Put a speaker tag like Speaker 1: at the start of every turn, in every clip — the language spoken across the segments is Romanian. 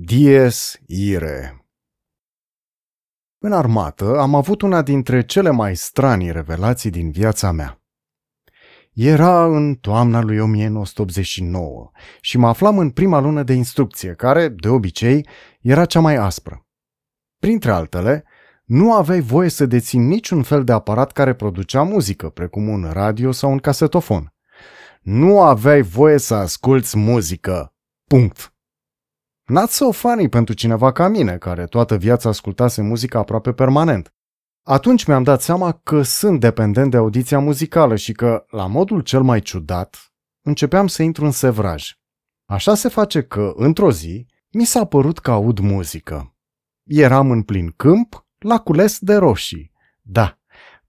Speaker 1: Dies ire În armată am avut una dintre cele mai stranii revelații din viața mea. Era în toamna lui 1989 și mă aflam în prima lună de instrucție, care, de obicei, era cea mai aspră. Printre altele, nu aveai voie să deții niciun fel de aparat care producea muzică, precum un radio sau un casetofon. Nu aveai voie să asculți muzică. Punct. Not so funny pentru cineva ca mine, care toată viața ascultase muzică aproape permanent. Atunci mi-am dat seama că sunt dependent de audiția muzicală și că, la modul cel mai ciudat, începeam să intru în sevraj. Așa se face că, într-o zi, mi s-a părut că aud muzică. Eram în plin câmp, la cules de roșii. Da,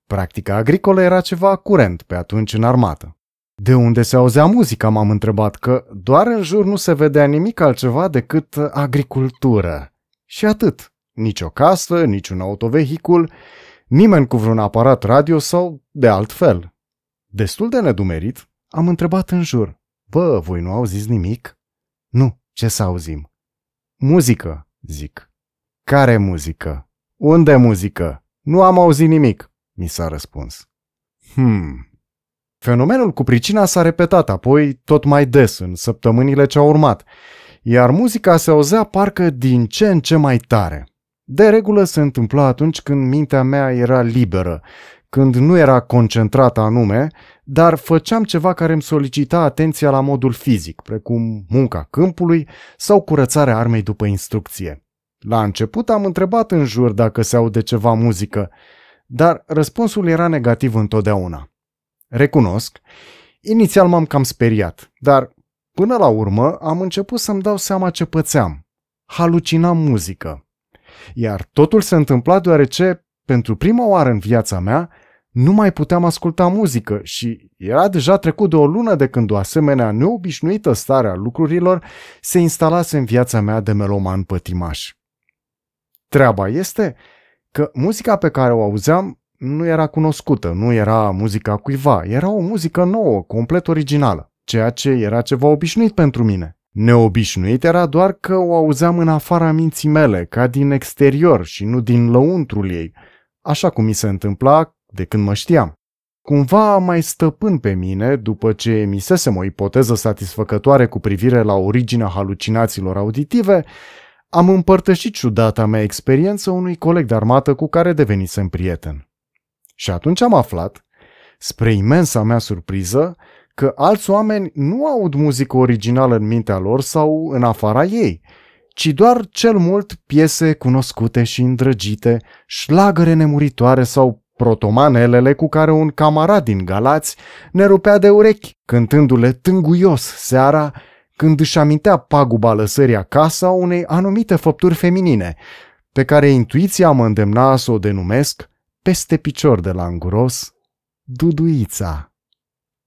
Speaker 1: practica agricolă era ceva curent pe atunci în armată. De unde se auzea muzica, m-am întrebat, că doar în jur nu se vedea nimic altceva decât agricultură. Și atât. Nici o casă, nici un autovehicul, nimeni cu vreun aparat radio sau de altfel. Destul de nedumerit, am întrebat în jur. Bă, voi nu auziți nimic? Nu, ce să auzim? Muzică, zic. Care muzică? Unde muzică? Nu am auzit nimic, mi s-a răspuns. Hmm, Fenomenul cu pricina s-a repetat apoi tot mai des în săptămânile ce au urmat, iar muzica se auzea parcă din ce în ce mai tare. De regulă se întâmpla atunci când mintea mea era liberă, când nu era concentrată anume, dar făceam ceva care îmi solicita atenția la modul fizic, precum munca câmpului sau curățarea armei după instrucție. La început am întrebat în jur dacă se aude ceva muzică, dar răspunsul era negativ întotdeauna. Recunosc, inițial m-am cam speriat, dar până la urmă am început să-mi dau seama ce pățeam. Halucinam muzică. Iar totul se întâmpla deoarece, pentru prima oară în viața mea, nu mai puteam asculta muzică și era deja trecut de o lună de când o asemenea neobișnuită stare a lucrurilor se instalase în viața mea de meloman pătimaș. Treaba este că muzica pe care o auzeam nu era cunoscută, nu era muzica cuiva, era o muzică nouă, complet originală, ceea ce era ceva obișnuit pentru mine. Neobișnuit era doar că o auzeam în afara minții mele, ca din exterior și nu din lăuntrul ei, așa cum mi se întâmpla de când mă știam. Cumva mai stăpân pe mine, după ce emisesem o ipoteză satisfăcătoare cu privire la originea halucinațiilor auditive, am împărtășit ciudata mea experiență unui coleg de armată cu care devenisem prieten. Și atunci am aflat, spre imensa mea surpriză, că alți oameni nu aud muzică originală în mintea lor sau în afara ei, ci doar cel mult piese cunoscute și îndrăgite, șlagăre nemuritoare sau protomanelele cu care un camarad din Galați ne rupea de urechi, cântându-le tânguios seara când își amintea paguba lăsării acasă a unei anumite făpturi feminine, pe care intuiția mă îndemna să o denumesc peste picior de la înguros, Duduița.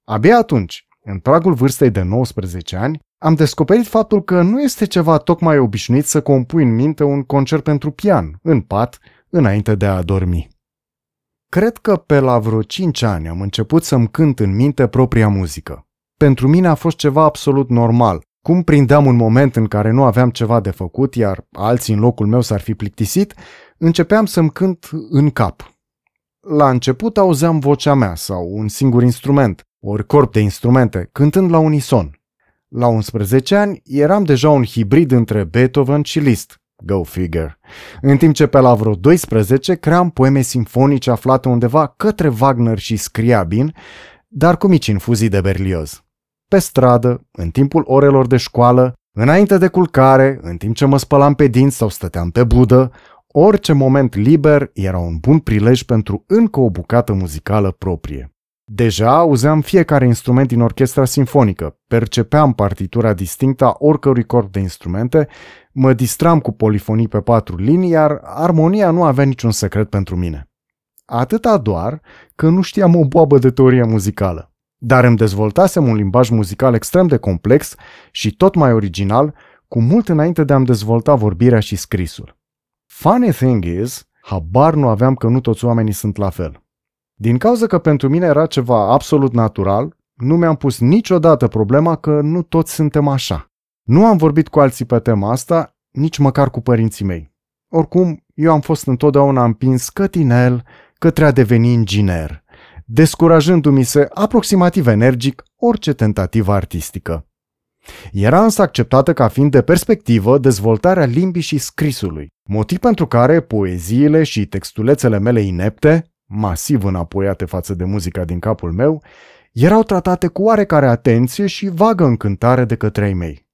Speaker 1: Abia atunci, în pragul vârstei de 19 ani, am descoperit faptul că nu este ceva tocmai obișnuit să compui în minte un concert pentru pian, în pat, înainte de a dormi. Cred că pe la vreo 5 ani am început să-mi cânt în minte propria muzică. Pentru mine a fost ceva absolut normal. Cum prindeam un moment în care nu aveam ceva de făcut, iar alții în locul meu s-ar fi plictisit, începeam să-mi cânt în cap, la început auzeam vocea mea sau un singur instrument, ori corp de instrumente, cântând la unison. La 11 ani eram deja un hibrid între Beethoven și Liszt, go figure, în timp ce pe la vreo 12 cream poeme simfonice aflate undeva către Wagner și Scriabin, dar cu mici infuzii de Berlioz. Pe stradă, în timpul orelor de școală, înainte de culcare, în timp ce mă spălam pe dinți sau stăteam pe budă, Orice moment liber era un bun prilej pentru încă o bucată muzicală proprie. Deja auzeam fiecare instrument din orchestra sinfonică, percepeam partitura distinctă a oricărui corp de instrumente, mă distram cu polifonii pe patru linii, iar armonia nu avea niciun secret pentru mine. Atâta doar că nu știam o boabă de teorie muzicală. Dar îmi dezvoltasem un limbaj muzical extrem de complex și tot mai original, cu mult înainte de a-mi dezvolta vorbirea și scrisul. Funny thing is, habar nu aveam că nu toți oamenii sunt la fel. Din cauza că pentru mine era ceva absolut natural, nu mi-am pus niciodată problema că nu toți suntem așa. Nu am vorbit cu alții pe tema asta, nici măcar cu părinții mei. Oricum, eu am fost întotdeauna împins cătinel către a deveni inginer, descurajându-mi se aproximativ energic orice tentativă artistică. Era însă acceptată ca fiind de perspectivă dezvoltarea limbii și scrisului, motiv pentru care poeziile și textulețele mele inepte, masiv înapoiate față de muzica din capul meu, erau tratate cu oarecare atenție și vagă încântare de către ei mei.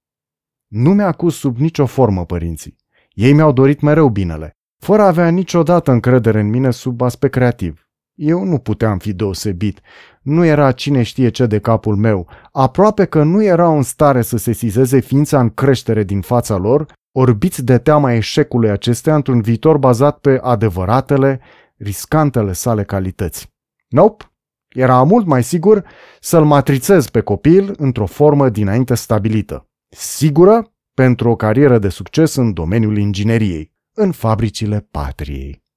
Speaker 1: Nu mi-a acuz sub nicio formă părinții. Ei mi-au dorit mereu binele, fără a avea niciodată încredere în mine sub aspect creativ. Eu nu puteam fi deosebit. Nu era cine știe ce de capul meu. Aproape că nu erau în stare să se sizeze ființa în creștere din fața lor, orbiți de teama eșecului acestea într-un viitor bazat pe adevăratele, riscantele sale calități. Nope, era mult mai sigur să-l matrițez pe copil într-o formă dinainte stabilită. Sigură pentru o carieră de succes în domeniul ingineriei, în fabricile patriei.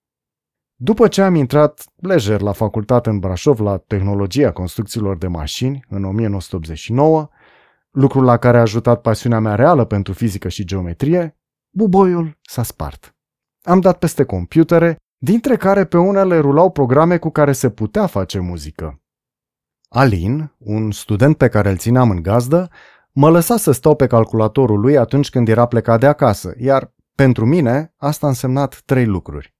Speaker 1: După ce am intrat lejer la facultate în Brașov la tehnologia construcțiilor de mașini în 1989, lucrul la care a ajutat pasiunea mea reală pentru fizică și geometrie, buboiul s-a spart. Am dat peste computere, dintre care pe unele rulau programe cu care se putea face muzică. Alin, un student pe care îl țineam în gazdă, mă lăsa să stau pe calculatorul lui atunci când era plecat de acasă, iar pentru mine asta a însemnat trei lucruri.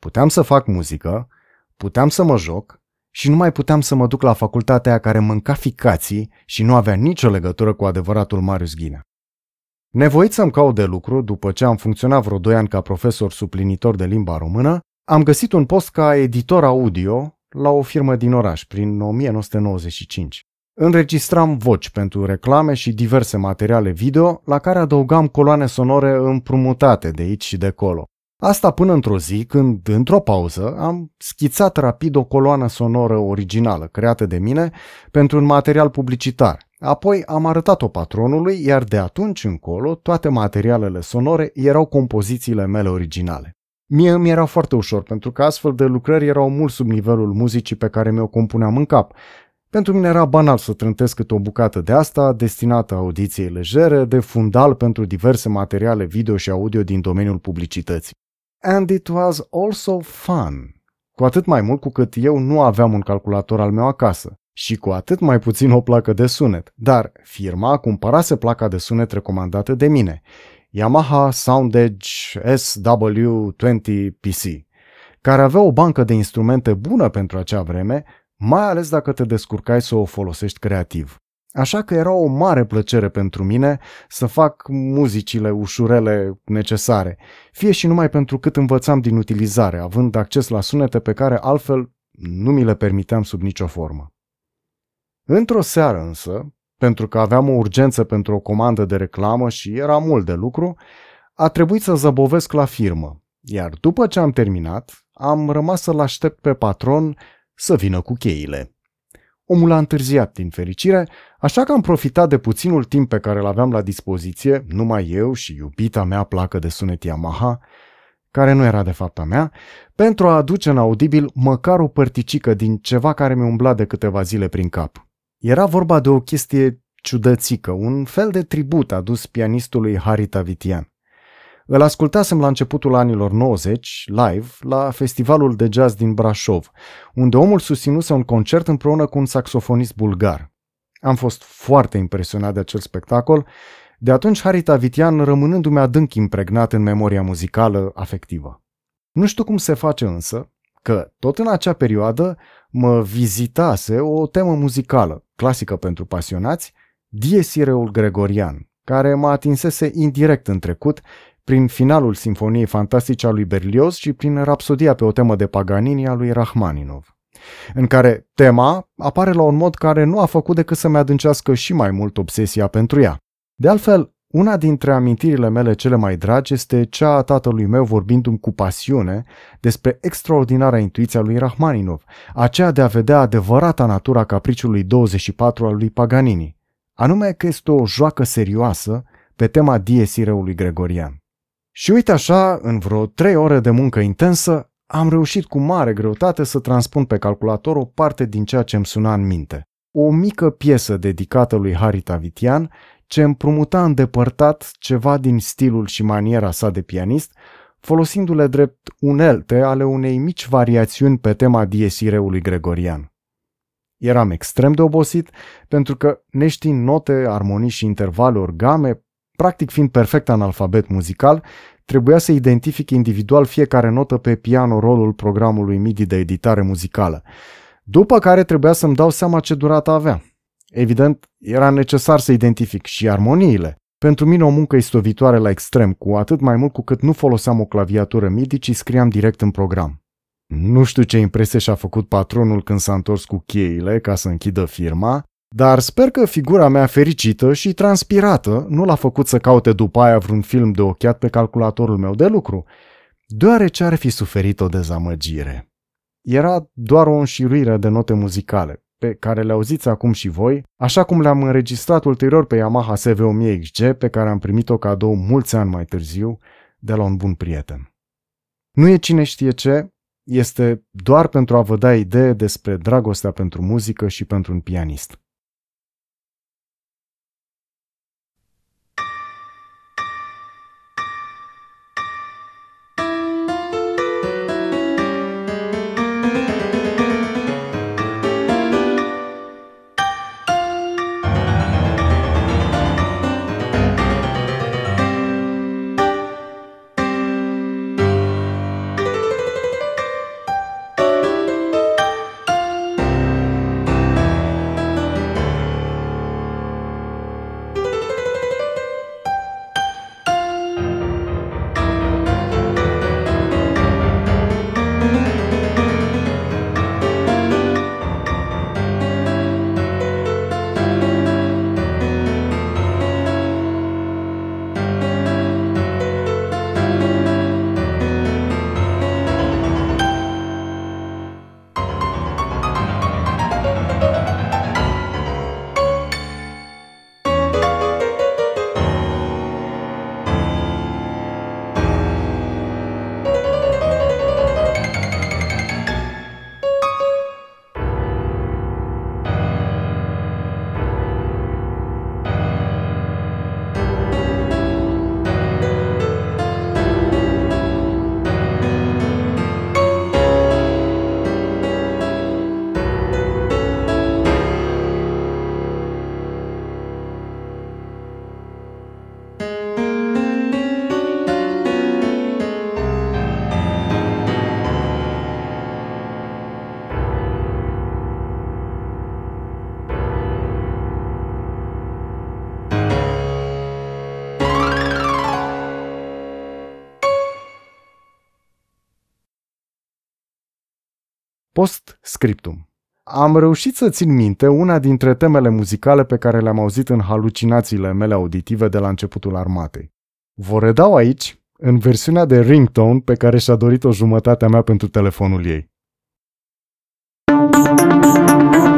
Speaker 1: Puteam să fac muzică, puteam să mă joc și nu mai puteam să mă duc la facultatea care mânca ficații și nu avea nicio legătură cu adevăratul Marius Ghinea. Nevoit să-mi caut de lucru, după ce am funcționat vreo 2 ani ca profesor suplinitor de limba română, am găsit un post ca editor audio la o firmă din oraș, prin 1995. Înregistram voci pentru reclame și diverse materiale video, la care adăugam coloane sonore împrumutate de aici și de acolo. Asta până într-o zi când, într-o pauză, am schițat rapid o coloană sonoră originală creată de mine pentru un material publicitar. Apoi am arătat-o patronului, iar de atunci încolo toate materialele sonore erau compozițiile mele originale. Mie îmi era foarte ușor, pentru că astfel de lucrări erau mult sub nivelul muzicii pe care mi-o compuneam în cap. Pentru mine era banal să trântesc câte o bucată de asta, destinată audiției legere, de fundal pentru diverse materiale video și audio din domeniul publicității. And it was also fun. Cu atât mai mult cu cât eu nu aveam un calculator al meu acasă și cu atât mai puțin o placă de sunet, dar firma cumpărase placa de sunet recomandată de mine, Yamaha SoundEdge SW20PC, care avea o bancă de instrumente bună pentru acea vreme, mai ales dacă te descurcai să o folosești creativ. Așa că era o mare plăcere pentru mine să fac muzicile ușurele necesare, fie și numai pentru cât învățam din utilizare, având acces la sunete pe care altfel nu mi le permiteam sub nicio formă. Într-o seară însă, pentru că aveam o urgență pentru o comandă de reclamă și era mult de lucru, a trebuit să zăbovesc la firmă, iar după ce am terminat, am rămas să-l aștept pe patron să vină cu cheile. Omul a întârziat, din fericire, așa că am profitat de puținul timp pe care îl aveam la dispoziție, numai eu și iubita mea placă de sunet Yamaha, care nu era de fapt a mea, pentru a aduce în audibil măcar o părticică din ceva care mi umbla de câteva zile prin cap. Era vorba de o chestie ciudățică, un fel de tribut adus pianistului Harry Tavitian. Îl ascultasem la începutul anilor 90, live, la festivalul de jazz din Brașov, unde omul susținuse un concert împreună cu un saxofonist bulgar. Am fost foarte impresionat de acel spectacol, de atunci Harry Tavitian rămânându-mi adânc impregnat în memoria muzicală afectivă. Nu știu cum se face însă, că tot în acea perioadă mă vizitase o temă muzicală, clasică pentru pasionați, Diesireul Gregorian, care mă atinsese indirect în trecut prin finalul Sinfoniei Fantastice a lui Berlioz și prin rapsodia pe o temă de Paganini a lui Rachmaninov, în care tema apare la un mod care nu a făcut decât să-mi adâncească și mai mult obsesia pentru ea. De altfel, una dintre amintirile mele cele mai dragi este cea a tatălui meu vorbindu-mi cu pasiune despre extraordinara intuiție a lui Rachmaninov, aceea de a vedea adevărata natura capriciului 24 al lui Paganini, anume că este o joacă serioasă pe tema diesireului gregorian. Și uite așa, în vreo trei ore de muncă intensă, am reușit cu mare greutate să transpun pe calculator o parte din ceea ce îmi suna în minte. O mică piesă dedicată lui Harry Tavitian, ce împrumuta îndepărtat ceva din stilul și maniera sa de pianist, folosindu-le drept unelte ale unei mici variațiuni pe tema diesireului gregorian. Eram extrem de obosit pentru că, neștiind note, armonii și intervaluri, game, practic fiind perfect analfabet muzical, trebuia să identific individual fiecare notă pe piano rolul programului MIDI de editare muzicală, după care trebuia să-mi dau seama ce durată avea. Evident, era necesar să identific și armoniile. Pentru mine o muncă istovitoare la extrem, cu atât mai mult cu cât nu foloseam o claviatură MIDI, ci scriam direct în program. Nu știu ce impresie și-a făcut patronul când s-a întors cu cheile ca să închidă firma, dar sper că figura mea fericită și transpirată nu l-a făcut să caute după aia vreun film de ochiat pe calculatorul meu de lucru, deoarece ar fi suferit o dezamăgire. Era doar o înșiruire de note muzicale, pe care le auziți acum și voi, așa cum le-am înregistrat ulterior pe Yamaha SV1000XG, pe care am primit-o cadou mulți ani mai târziu de la un bun prieten. Nu e cine știe ce, este doar pentru a vă da idee despre dragostea pentru muzică și pentru un pianist. Post-scriptum. Am reușit să țin minte una dintre temele muzicale pe care le-am auzit în halucinațiile mele auditive de la începutul armatei. Vă redau aici, în versiunea de ringtone pe care și-a dorit-o jumătatea mea pentru telefonul ei. Thank you.